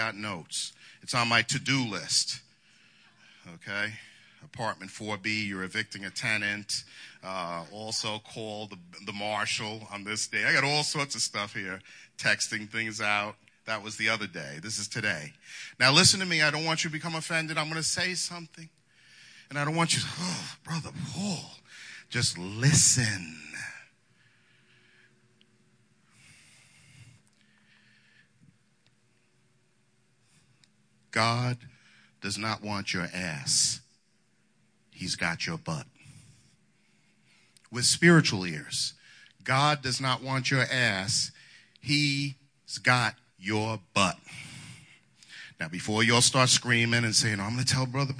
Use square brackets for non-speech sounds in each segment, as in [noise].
got notes. It's on my to do list. Okay? Apartment 4B, you're evicting a tenant. Uh, also call the, the marshal on this day. I got all sorts of stuff here, texting things out. That was the other day. This is today. Now listen to me. I don't want you to become offended. I'm going to say something. And I don't want you to, oh, [sighs] Brother Paul, just listen. God does not want your ass. He's got your butt. With spiritual ears, God does not want your ass. He's got your butt. Now, before y'all start screaming and saying, I'm going to tell brother,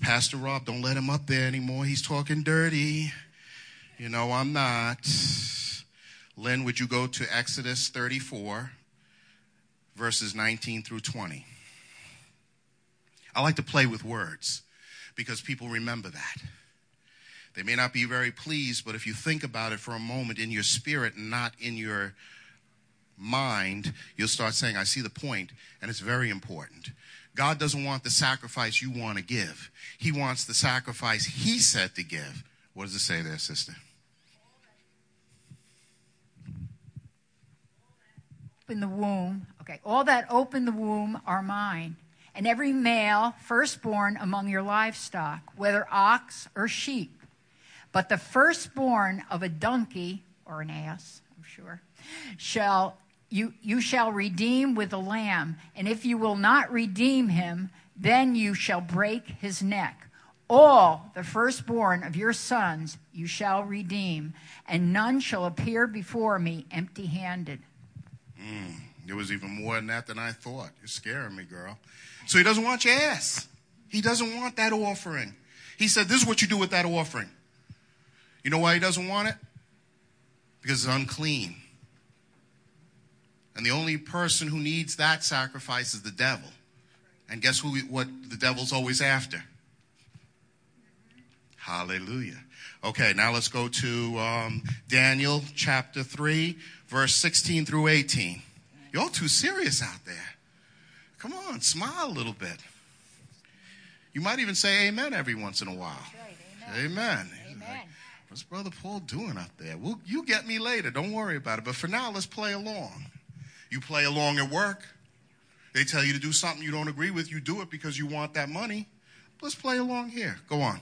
Pastor Rob, don't let him up there anymore. He's talking dirty. You know, I'm not. Lynn, would you go to Exodus 34, verses 19 through 20? I like to play with words because people remember that. They may not be very pleased, but if you think about it for a moment in your spirit and not in your mind, you'll start saying, I see the point, and it's very important. God doesn't want the sacrifice you want to give. He wants the sacrifice He said to give. What does it say there, sister? In the womb, okay, all that open the womb are mine and every male firstborn among your livestock, whether ox or sheep. But the firstborn of a donkey or an ass, I'm sure, shall you, you shall redeem with a lamb, and if you will not redeem him, then you shall break his neck. All the firstborn of your sons you shall redeem, and none shall appear before me empty handed. Mm, there was even more than that than I thought. You're scaring me, girl. So he doesn't want your ass. He doesn't want that offering. He said, This is what you do with that offering. You know why he doesn't want it? Because it's unclean. And the only person who needs that sacrifice is the devil. And guess who? What the devil's always after? Hallelujah. Okay, now let's go to um, Daniel chapter 3, verse 16 through 18. You're all too serious out there. Come on, smile a little bit. You might even say amen every once in a while. Right, amen. Amen. amen. What's Brother Paul doing up there? Well, you get me later. Don't worry about it. But for now, let's play along. You play along at work. They tell you to do something you don't agree with. You do it because you want that money. Let's play along here. Go on.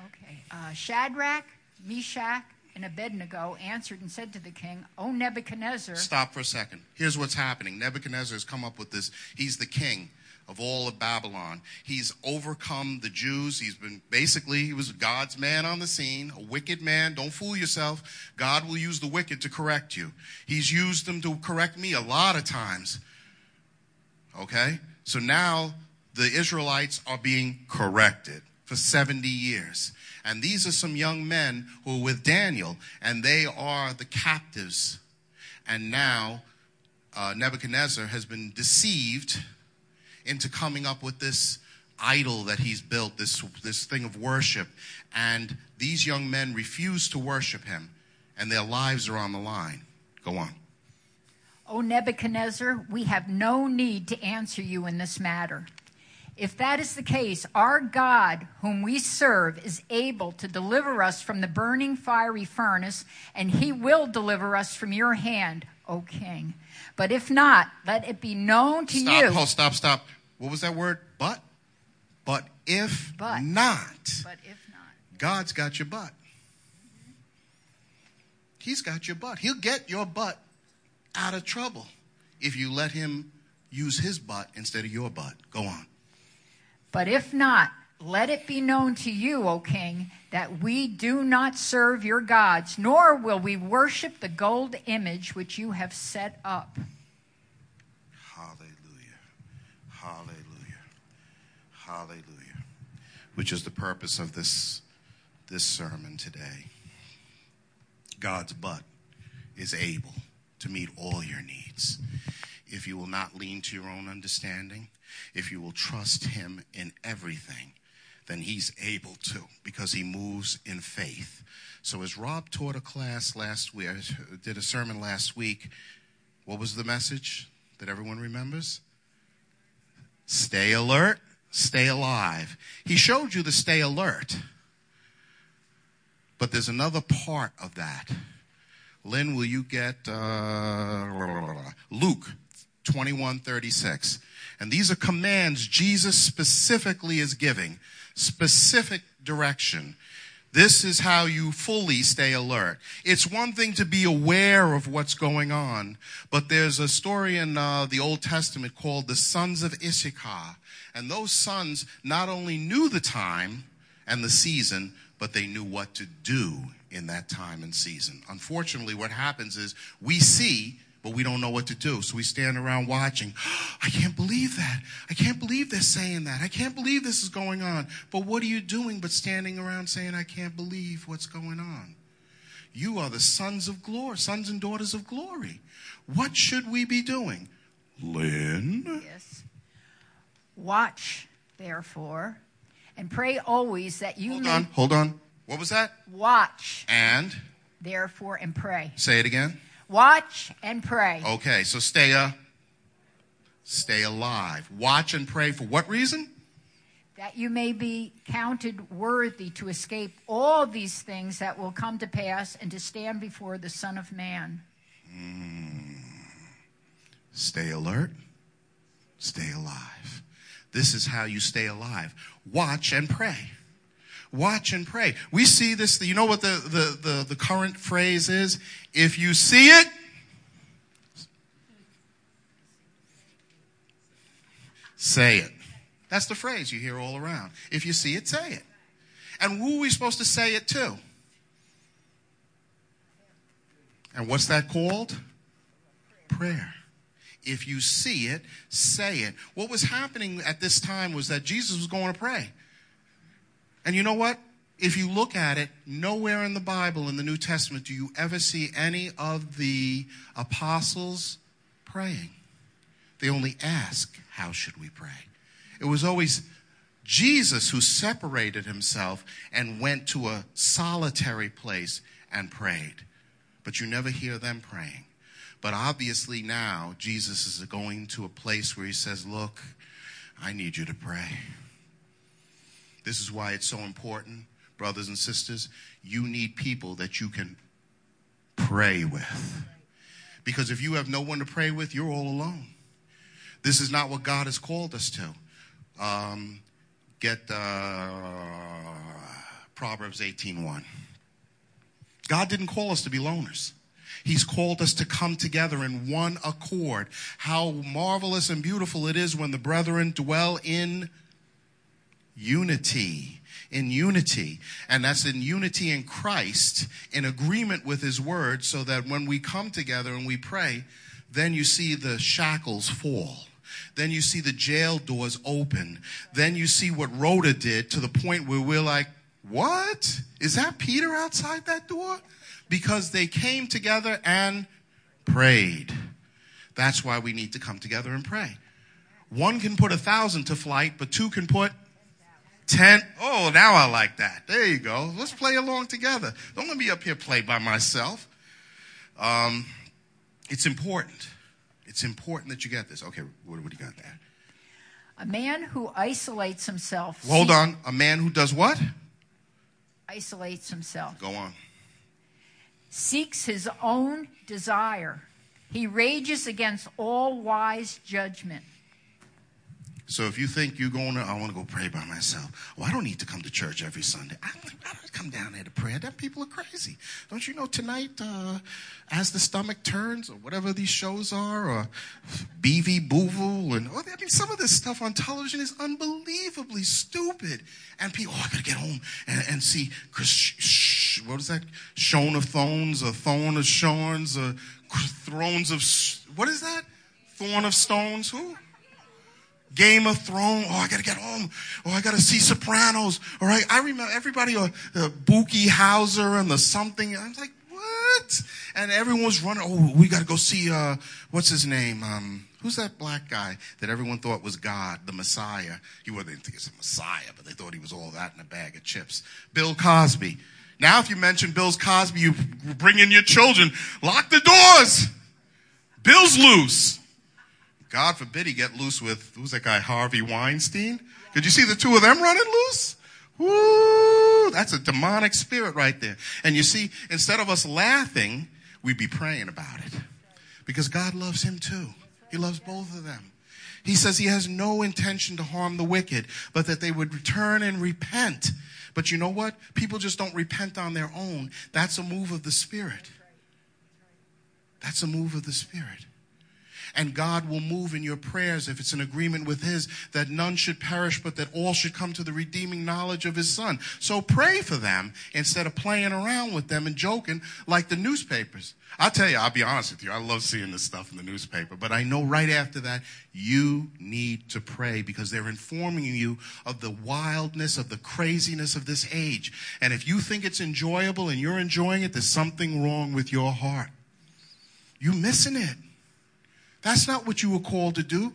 Okay. Uh, Shadrach, Meshach, and Abednego answered and said to the king, O Nebuchadnezzar. Stop for a second. Here's what's happening. Nebuchadnezzar has come up with this. He's the king of all of Babylon. He's overcome the Jews. He's been basically, he was God's man on the scene, a wicked man. Don't fool yourself. God will use the wicked to correct you. He's used them to correct me a lot of times. Okay? So now the Israelites are being corrected for 70 years. And these are some young men who are with Daniel, and they are the captives. And now uh, Nebuchadnezzar has been deceived into coming up with this idol that he's built, this, this thing of worship. And these young men refuse to worship him, and their lives are on the line. Go on. O Nebuchadnezzar, we have no need to answer you in this matter. If that is the case, our God, whom we serve, is able to deliver us from the burning fiery furnace, and he will deliver us from your hand, O king. But if not, let it be known to stop, you. Stop, stop, stop. What was that word? But? But if but, not. But if not. God's got your butt. He's got your butt. He'll get your butt out of trouble if you let him use his butt instead of your butt. Go on. But if not, let it be known to you, O king, that we do not serve your gods, nor will we worship the gold image which you have set up. Hallelujah. Hallelujah. Hallelujah. Which is the purpose of this, this sermon today. God's butt is able to meet all your needs. If you will not lean to your own understanding, if you will trust Him in everything, then he's able to because he moves in faith. So as Rob taught a class last week, did a sermon last week, what was the message that everyone remembers? Stay alert, stay alive. He showed you the stay alert. But there's another part of that. Lynn, will you get uh, Luke 21 36? And these are commands Jesus specifically is giving, specific direction. This is how you fully stay alert. It's one thing to be aware of what's going on, but there's a story in uh, the Old Testament called the sons of Issachar. And those sons not only knew the time and the season, but they knew what to do in that time and season. Unfortunately, what happens is we see but we don't know what to do. So we stand around watching. [gasps] I can't believe that. I can't believe they're saying that. I can't believe this is going on. But what are you doing but standing around saying, I can't believe what's going on? You are the sons of glory, sons and daughters of glory. What should we be doing? Lynn? Yes. Watch, therefore, and pray always that you Hold may on, hold on. What was that? watch, And therefore, and pray. say it again. Watch and pray. Okay, so stay uh stay alive. Watch and pray for what reason? that you may be counted worthy to escape all these things that will come to pass and to stand before the Son of Man. Stay alert. Stay alive. This is how you stay alive. Watch and pray. Watch and pray. We see this. You know what the, the, the, the current phrase is? If you see it, say it. That's the phrase you hear all around. If you see it, say it. And who are we supposed to say it to? And what's that called? Prayer. If you see it, say it. What was happening at this time was that Jesus was going to pray. And you know what? If you look at it, nowhere in the Bible, in the New Testament, do you ever see any of the apostles praying. They only ask, How should we pray? It was always Jesus who separated himself and went to a solitary place and prayed. But you never hear them praying. But obviously now Jesus is going to a place where he says, Look, I need you to pray. This is why it's so important, brothers and sisters. You need people that you can pray with. Because if you have no one to pray with, you're all alone. This is not what God has called us to. Um, get uh, Proverbs 18:1. God didn't call us to be loners. He's called us to come together in one accord. How marvelous and beautiful it is when the brethren dwell in unity. In unity. And that's in unity in Christ, in agreement with His word, so that when we come together and we pray, then you see the shackles fall. Then you see the jail doors open. Then you see what Rhoda did to the point where we're like, what? Is that Peter outside that door? Because they came together and prayed. That's why we need to come together and pray. One can put a thousand to flight, but two can put ten. Oh, now I like that. There you go. Let's play along together. Don't let me up here play by myself. Um, it's important. It's important that you get this. Okay, what, what do you got there? A man who isolates himself. Hold on. A man who does what? Isolates himself. Go on. Seeks his own desire. He rages against all wise judgment. So if you think you're going to, I want to go pray by myself. Well, I don't need to come to church every Sunday. I don't, I don't come down there to pray. That people are crazy. Don't you know tonight, uh, as the stomach turns, or whatever these shows are, or BV Boovel, and oh, I mean, some of this stuff on television is unbelievably stupid. And people, oh, I gotta get home and, and see sh, sh, what is that? Shone of Thrones, or Thorn of Shorns, or Thrones of, what is that? Thorn of Stones? Who? Game of Thrones. Oh, I gotta get home. Oh, I gotta see Sopranos. All right. I remember everybody, uh, the Buki Hauser and the something. I was like, what? And everyone was running. Oh, we gotta go see, uh, what's his name? Um, Who's that black guy that everyone thought was God, the Messiah? He wasn't think he was a Messiah, but they thought he was all that in a bag of chips. Bill Cosby. Now, if you mention Bill Cosby, you bring in your children. Lock the doors. Bill's loose. God forbid he get loose with, who's that guy, Harvey Weinstein? Could you see the two of them running loose? Woo! That's a demonic spirit right there. And you see, instead of us laughing, we'd be praying about it. Because God loves him too. He loves both of them. He says he has no intention to harm the wicked, but that they would return and repent. But you know what? People just don't repent on their own. That's a move of the Spirit. That's a move of the Spirit. And God will move in your prayers if it's an agreement with His that none should perish, but that all should come to the redeeming knowledge of His Son. So pray for them instead of playing around with them and joking like the newspapers. I'll tell you, I'll be honest with you, I love seeing this stuff in the newspaper, but I know right after that, you need to pray because they're informing you of the wildness, of the craziness of this age. And if you think it's enjoyable and you're enjoying it, there's something wrong with your heart. You're missing it. That's not what you were called to do.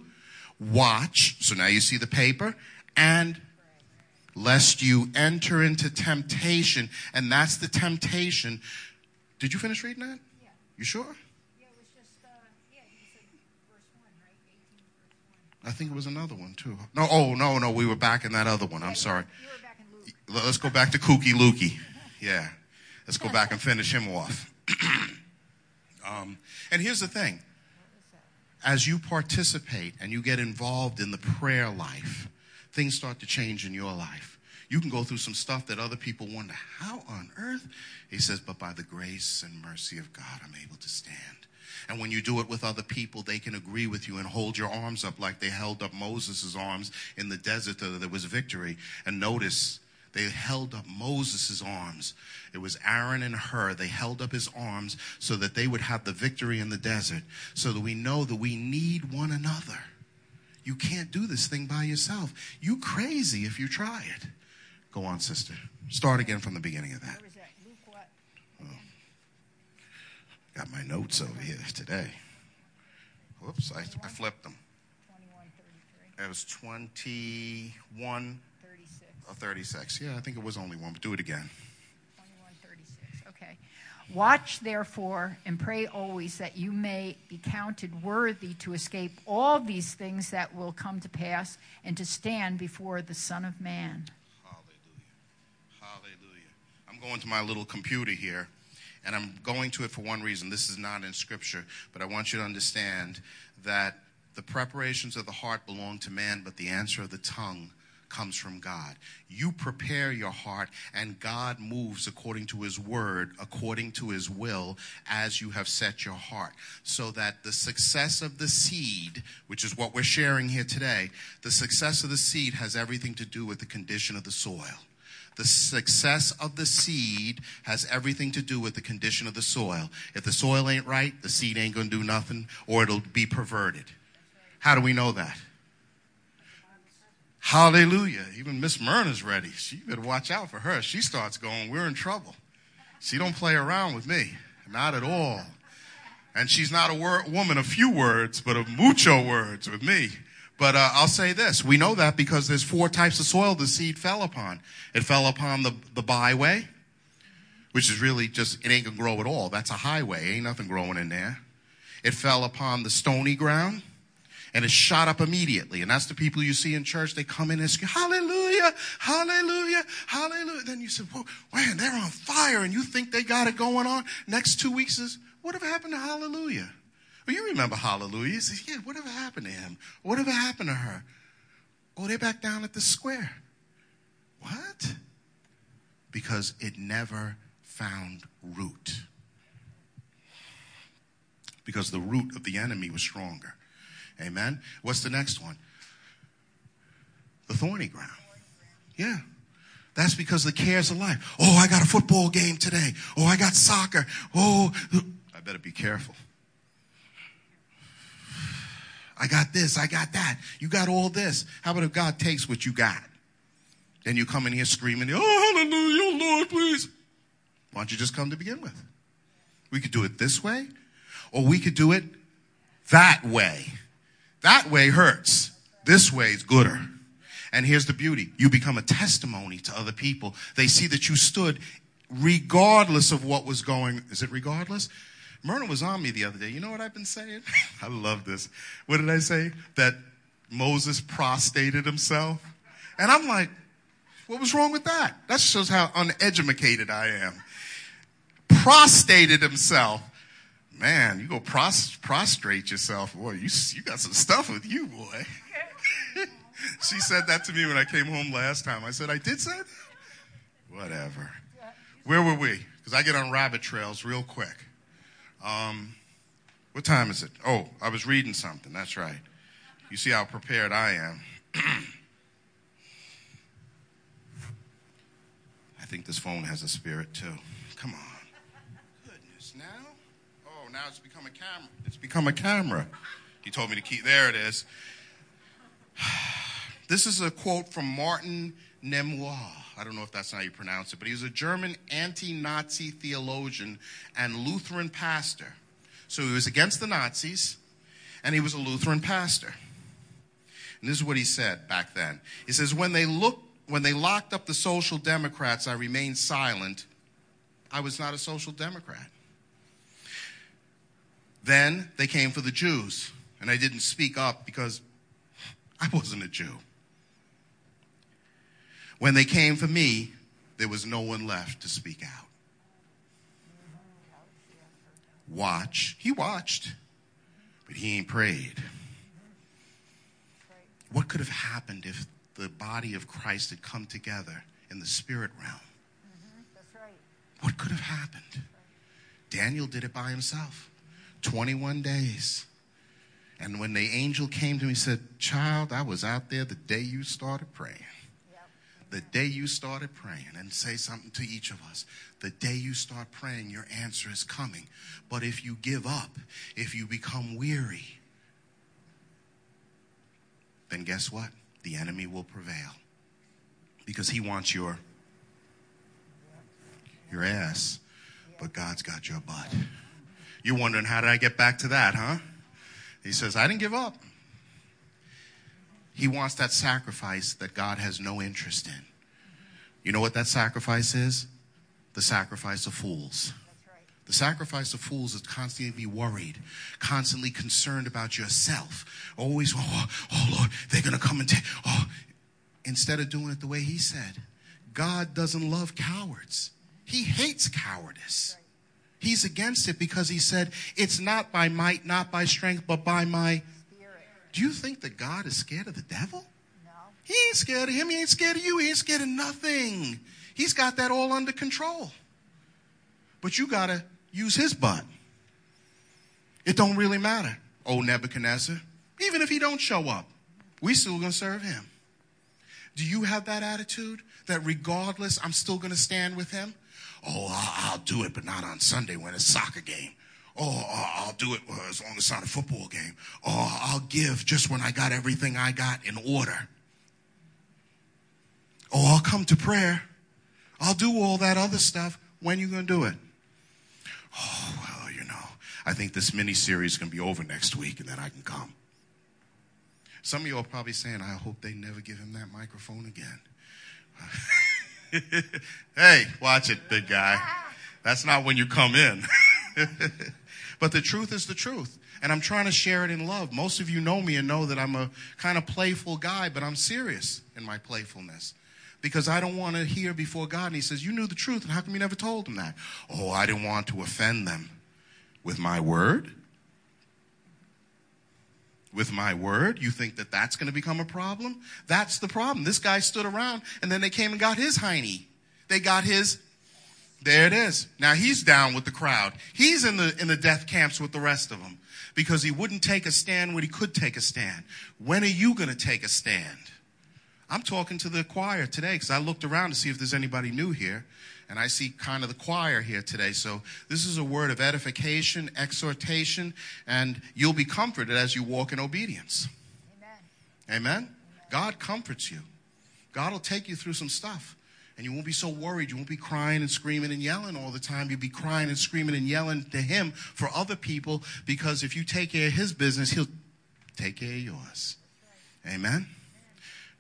Watch. So now you see the paper. And lest you enter into temptation. And that's the temptation. Did you finish reading that? Yeah. You sure? Yeah, it was just, uh, yeah, you said verse 1, right? 18 verse 1. I think it was another one too. No, oh, no, no. We were back in that other one. I'm Yeah, sorry. You were back in Luke. Let's go back to Kooky Lukey. [laughs] Yeah. Let's go back and finish him off. [clears throat] um, and here's the thing as you participate and you get involved in the prayer life, things start to change in your life. You can go through some stuff that other people wonder, how on earth? He says, but by the grace and mercy of God, I'm able to stand. And when you do it with other people, they can agree with you and hold your arms up like they held up Moses' arms in the desert that there was victory. And notice, they held up Moses' arms. It was Aaron and Hur. They held up his arms so that they would have the victory in the desert, so that we know that we need one another. You can't do this thing by yourself. You crazy if you try it. Go on, sister. Start again from the beginning of that. That? Luke? Oh. Got my notes over here today. Whoops, I, I flipped them. 21, 33, It was 21 36. Or 36. Yeah, I think it was only one, but do it again. 21, 36. Okay. Watch therefore and pray always that you may be counted worthy to escape all these things that will come to pass and to stand before the Son of Man. Hallelujah. Hallelujah. I'm going to my little computer here, and I'm going to it for one reason. This is not in Scripture, but I want you to understand that the preparations of the heart belong to man, but the answer of the tongue comes from God. You prepare your heart, and God moves according to His word, according to His will, as you have set your heart. So that the success of the seed, which is what we're sharing here today, the success of the seed has everything to do with the condition of the soil. The success of the seed has everything to do with the condition of the soil. If the soil ain't right, the seed ain't going to do nothing or it'll be perverted. How do we know that? Hallelujah. Even Miss Myrna's ready. She better watch out for her. She starts going, we're in trouble. She don't play around with me. Not at all. And she's not a word, woman of few words, but of mucho words with me. But uh, I'll say this: we know that because there's four types of soil the seed fell upon. It fell upon the the byway, which is really just it ain't gonna grow at all. That's a highway, ain't nothing growing in there. It fell upon the stony ground, and it shot up immediately. And that's the people you see in church. They come in and scream, "Hallelujah, Hallelujah, Hallelujah!" Then you say, "Whoa, man, they're on fire," and you think they got it going on. Next two weeks is whatever happened to Hallelujah. Well, you remember Hallelujah. You say, yeah, whatever happened to him? Whatever happened to her? Oh, they're back down at the square. What? Because it never found root. Because the root of the enemy was stronger. Amen? What's the next one? The thorny ground. Yeah. That's because the cares of life. Oh, I got a football game today. Oh, I got soccer. Oh, I better be careful. I got this, I got that. You got all this. How about if God takes what you got? Then you come in here screaming, Oh, hallelujah, oh, Lord, please. Why don't you just come to begin with? We could do it this way, or we could do it that way. That way hurts. This way is gooder. And here's the beauty. You become a testimony to other people. They see that you stood regardless of what was going. Is it regardless? Myrna was on me the other day. You know what I've been saying? [laughs] I love this. What did I say? That Moses prostrated himself. And I'm like, what was wrong with that? That shows how uneducated I am. Prostrated himself. Man, you go pros- prostrate yourself. Boy, you, you got some stuff with you, boy. [laughs] she said that to me when I came home last time. I said, I did say that? Whatever. Where were we? Because I get on rabbit trails real quick. Um, what time is it? Oh, I was reading something. That's right. You see how prepared I am. [clears throat] I think this phone has a spirit too. Come on. Goodness, now? Now it's become a camera. It's become a camera. He told me to keep. There it is. [sighs] This is a quote from Martin Nemours. I don't know if that's how you pronounce it, but he was a German anti Nazi theologian and Lutheran pastor. So he was against the Nazis, and he was a Lutheran pastor. And this is what he said back then. He says, When they looked when they locked up the social democrats, I remained silent. I was not a social democrat. Then they came for the Jews, and I didn't speak up because I wasn't a Jew. When they came for me, there was no one left to speak out. Watch. He watched, but he ain't prayed. What could have happened if the body of Christ had come together in the spirit realm? Mm-hmm. That's right. What could have happened? Daniel did it by himself 21 days. And when the angel came to me, he said, Child, I was out there the day you started praying the day you started praying, and say something to each of us. The day you start praying, your answer is coming. But if you give up, if you become weary, then guess what? The enemy will prevail. Because he wants your your ass, but God's got your butt. You're wondering how did I get back to that, huh? He says, I didn't give up. He wants that sacrifice that God has no interest in. You know what that sacrifice is? The sacrifice of fools. The sacrifice of fools is constantly be worried, constantly concerned about yourself. Always, oh, oh, oh Lord, they're going to come and take, oh. Instead of doing it the way he said, God doesn't love cowards. He hates cowardice. He's against it because he said, it's not by might, not by strength, but by my do you think that God is scared of the devil? No. He ain't scared of him. He ain't scared of you. He ain't scared of nothing. He's got that all under control. But you got to use his butt. It don't really matter, oh Nebuchadnezzar. Even if he don't show up, we still going to serve him. Do you have that attitude that regardless, I'm still going to stand with him? Oh, I'll, do it, but not on Sunday when it's soccer game. Oh, I'll do it uh, as long as it's not a football game. Oh, I'll give just when I got everything I got in order. Oh, I'll come to prayer. I'll do all that other stuff. When you going to do it? Oh, well, you know, I think this mini series going to be over next week and then I can come. Some of you are probably saying, I hope they never give him that microphone again. [laughs] [laughs] hey, watch it, big guy. That's not when you come in. [laughs] But the truth is the truth. And I'm trying to share it in love. Most of you know me and know that I'm a kind of playful guy, but I'm serious in my playfulness. Because I don't want to hear before God. And He says, You knew the truth, and how come you never told them that? Oh, I didn't want to offend them. With my word? With my word? You think that that's going to become a problem? That's the problem. This guy stood around, and then they came and got his hiney. They got his there it is. Now he's down with the crowd. He's in the, in the death camps with the rest of them because he wouldn't take a stand when he could take a stand. When are you going to take a stand? I'm talking to the choir today because I looked around to see if there's anybody new here. And I see kind of the choir here today. So this is a word of edification, exhortation, and you'll be comforted as you walk in obedience. Amen. Amen? God comforts you. God will take you through some stuff. And you won't be so worried. You won't be crying and screaming and yelling all the time. You'll be crying and screaming and yelling to Him for other people because if you take care of His business, He'll take care of yours. Amen.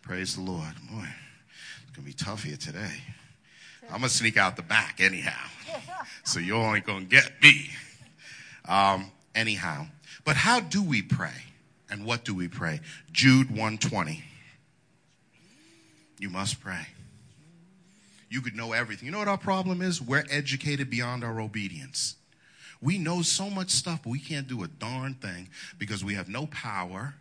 Praise the Lord. Boy, it's going to be tough here today. I'm going to sneak out the back anyhow. So you're only going to get me. Um, anyhow. But how do we pray? And what do we pray? Jude 120. You must pray. You could know everything. You know what our problem is? We're educated beyond our obedience. We know so much stuff, but we can't do a darn thing because we have no power.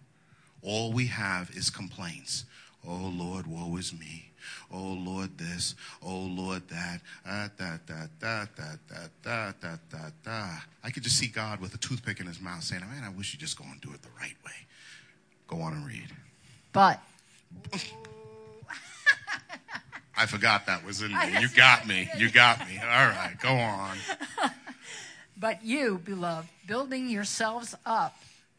All we have is complaints. Oh Lord, woe is me. Oh Lord, this. Oh Lord, that. Ah, da, da, da, da, da, da, da, da, da. I could just see God with a toothpick in his mouth saying, Man, I wish you just go and do it the right way. Go on and read. But [laughs] I forgot that was in there. You got me. You got me. All right, go on. [laughs] But you, beloved, building yourselves up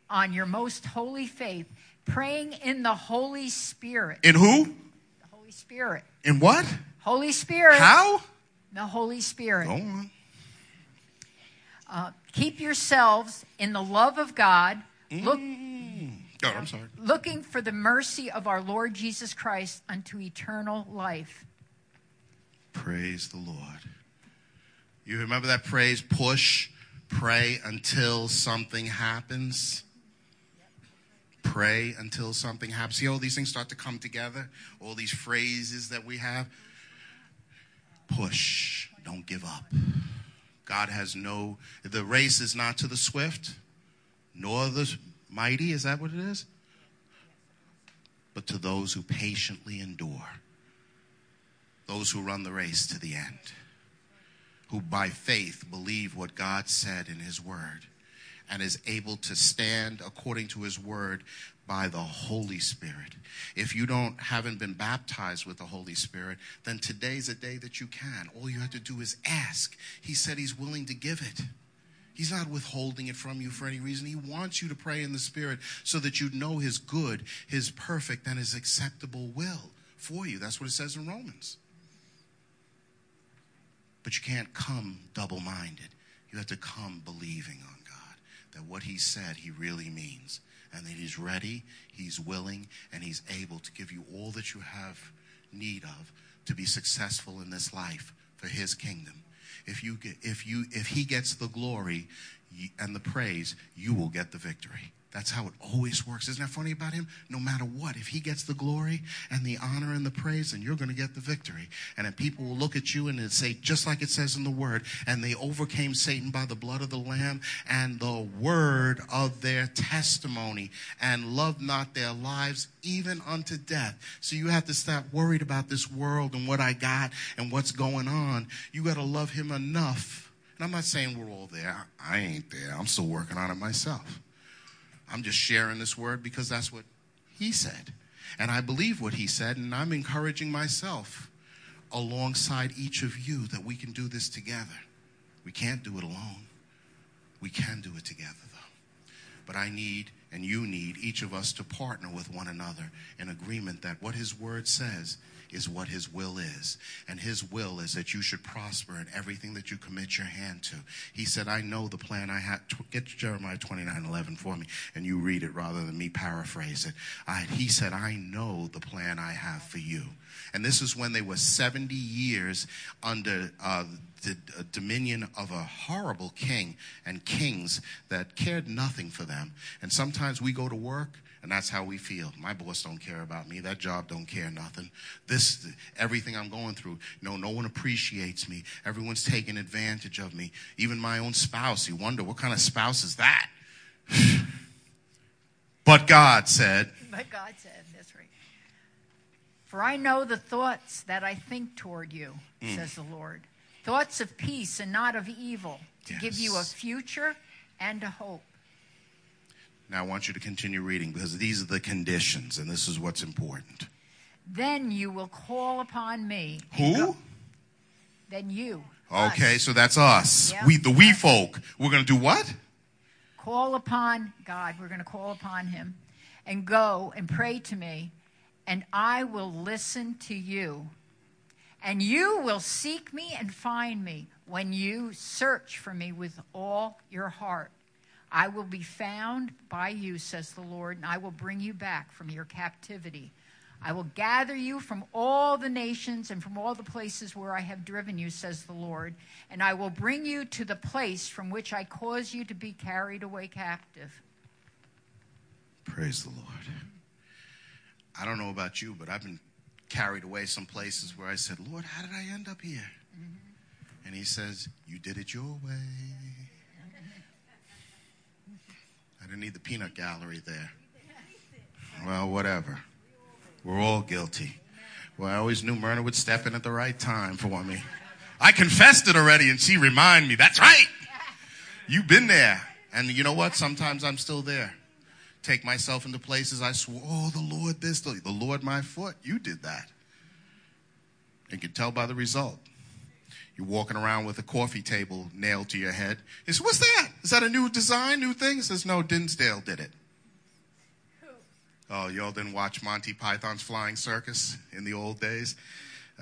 on your most holy faith, praying in the Holy Spirit. In who? The Holy Spirit. In what? Holy Spirit. How? The Holy Spirit. Go on. Uh, keep yourselves in the love of God, look, Oh, I'm sorry. looking for the mercy of our Lord Jesus Christ unto eternal life. Praise the Lord. You remember that phrase, push, pray until something happens? Pray until something happens. See, all these things start to come together, all these phrases that we have. Push, don't give up. God has no, the race is not to the swift, nor the mighty. Is that what it is? But to those who patiently endure, those who run the race to the end who by faith believe what God said in his word and is able to stand according to his word by the Holy Spirit. If you don't haven't been baptized with the Holy Spirit, then today's a day that you can. All you have to do is ask. He said he's willing to give it. He's not withholding it from you for any reason. He wants you to pray in the Spirit so that you know his good, his perfect, and his acceptable will for you. That's what it says in Romans. But you can't come double minded. You have to come believing on what He said He really means and that He's ready, He's willing, and He's able to give you all that you have need of to be successful in this life for His kingdom. If you get, if you if He gets the glory and the praise, you will get the victory. That's how it always works. Isn't that funny about him? No matter what, if he gets the glory and the honor and the praise, then you're going to get the victory. And then people will look at you and say, just like it says in the word, and they overcame Satan by the blood of the Lamb and the word of their testimony and loved not their lives even unto death. So you have to stop worried about this world and what I got and what's going on. You got to love him enough. And I'm not saying we're all there. I ain't there. I'm still working on it myself. I'm just sharing this word because that's what he said. And I believe what he said, and I'm encouraging myself alongside each of you that we can do this together. We can't do it alone. We can do it together, though. But I need, and you need, each of us to partner with one another in agreement that what his word says is what his will is. And his will is that you should prosper in everything that you commit your hand to. He said, I know the plan I have. Get Jeremiah 29 11 for me, and you read it rather than me paraphrase it. I, he said, I know the plan I have for you. And this is when they were 70 years under uh, the uh, dominion of a horrible king and kings that cared nothing for them. And sometimes we go to work and that's how we feel. My boss don't care about me. That job don't care nothing. This, everything I'm going through, no, no one appreciates me. Everyone's taking advantage of me. Even my own spouse. You wonder what kind of spouse is that? [sighs] but God said. But God said, that's right. For I know the thoughts that I think toward you, Mm. says the Lord. Thoughts of peace and not of evil, to give you a future and a hope. Now I want you to continue reading because these are the conditions, and this is what's important. Then you will call upon me. Who? then you. us, Okay, so that's us. Yeah. We, the we folk. We're going to do what? call upon God. We're going to call upon Him and go and pray to me, and I will listen to you. And you will seek me and find me when you search for me with all your heart. I will be found by you, says the Lord, and I will bring you back from your captivity. I will gather you from all the nations and from all the places where I have driven you, says the Lord, and I will bring you to the place from which I caused you to be carried away captive. Praise the Lord. I don't know about you, but I've been carried away some places where I said, Lord, how did I end up here? Mm-hmm. And he says, You did it your way. I didn't need the peanut gallery there. Well, whatever. We're all guilty. Well, I always knew Myrna would step in at the right time for me. I confessed it already, and she reminded me, that's right. You've been there. And you know what? Sometimes I'm still there. Take myself into places I swore, oh, the Lord this, the Lord my foot. You did that. And you can tell by the result. You're walking around with a coffee table nailed to your head. He says, What's that? Is that a new design, new thing? He says, No, Dinsdale did it. Oh, y'all didn't watch Monty Python's Flying Circus in the old days?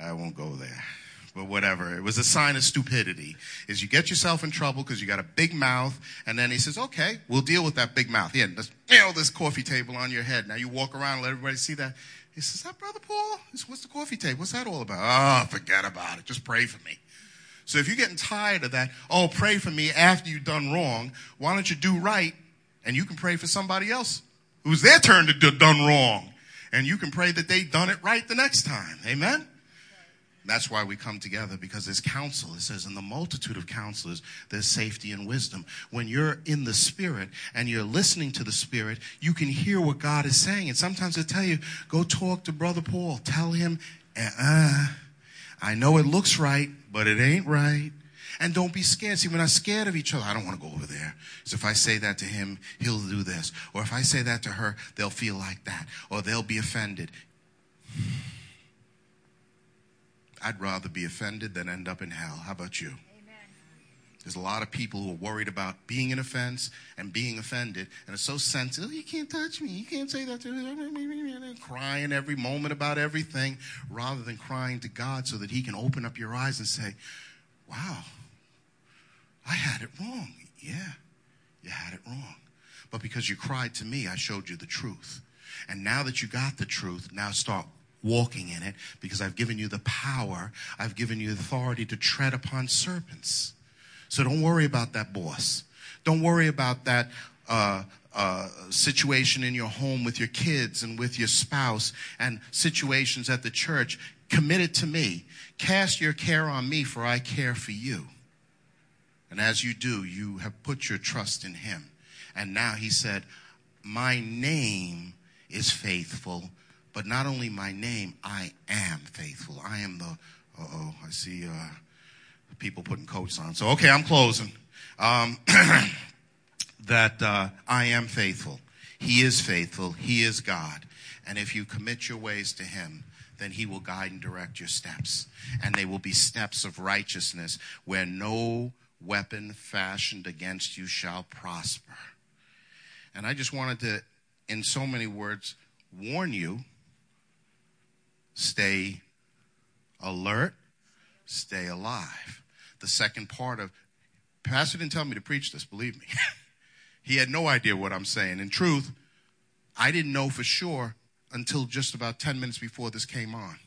I won't go there. But whatever. It was a sign of stupidity. Is you get yourself in trouble because you got a big mouth, and then he says, okay, we'll deal with that big mouth. Yeah, let's nail this coffee table on your head. Now you walk around and let everybody see that. He says, that Brother Paul? What's the coffee table? What's that all about? Oh, forget about it. Just pray for me. So if you're getting tired of that, oh, pray for me after you've done wrong, why don't you do right and you can pray for somebody else who's their turn to do done wrong. And you can pray that they done it right the next time. Amen? That's why we come together because there's counsel. It says in the multitude of counselors, there's safety and wisdom. When you're in the spirit and you're listening to the spirit, you can hear what God is saying. And sometimes I tell you, go talk to brother Paul. Tell him, uh, I know it looks right, but it ain't right. And don't be scared. See, we're not scared of each other. I don't want to go over there. So if I say that to him, he'll do this. Or if I say that to her, they'll feel like that. Or they'll be offended. I'd rather be offended than end up in hell. How about you? Amen. There's a lot of people who are worried about being an offense and being offended, and it's so sensitive. Oh, you can't touch me. You can't say that to me. Crying every moment about everything, rather than crying to God so that He can open up your eyes and say, "Wow, I had it wrong. Yeah, you had it wrong. But because you cried to me, I showed you the truth. And now that you got the truth, now start walking in it because I've given you the power, I've given you authority to tread upon serpents. So don't worry about that boss. Don't worry about that uh, uh, situation in your home with your kids and with your spouse and situations at the church. Commit it to me. Cast your care on me, for I care for you. And as you do, you have put your trust in him. And now he said, My name is faithful, but not only my name, I am faithful. I am the, uh oh, I see uh, people putting coats on. So, okay, I'm closing. Um, [clears throat] that uh, I am faithful. He is faithful. He is God. And if you commit your ways to him, then he will guide and direct your steps. And they will be steps of righteousness where no weapon fashioned against you shall prosper. And I just wanted to, in so many words, warn you stay alert, stay alive. The second part of, Pastor didn't tell me to preach this, believe me. [laughs] he had no idea what I'm saying. In truth, I didn't know for sure until just about 10 minutes before this came on.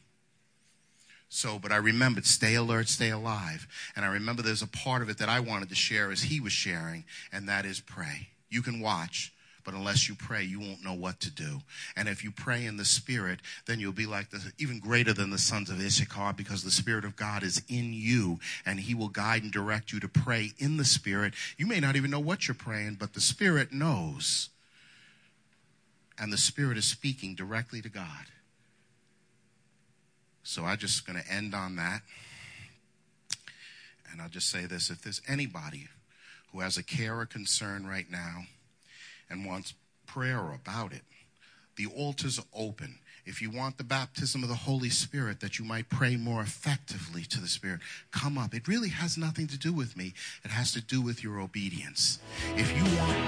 So, but I remembered stay alert, stay alive. And I remember there's a part of it that I wanted to share as he was sharing, and that is pray. You can watch, but unless you pray, you won't know what to do. And if you pray in the Spirit, then you'll be like the, even greater than the sons of Issachar because the Spirit of God is in you and He will guide and direct you to pray in the Spirit. You may not even know what you're praying, but the Spirit knows. And the Spirit is speaking directly to God. So I'm just going to end on that. And I'll just say this if there's anybody who has a care or concern right now and wants prayer about it. The altar's open. If you want the baptism of the Holy Spirit that you might pray more effectively to the Spirit, come up. It really has nothing to do with me, it has to do with your obedience. If you want.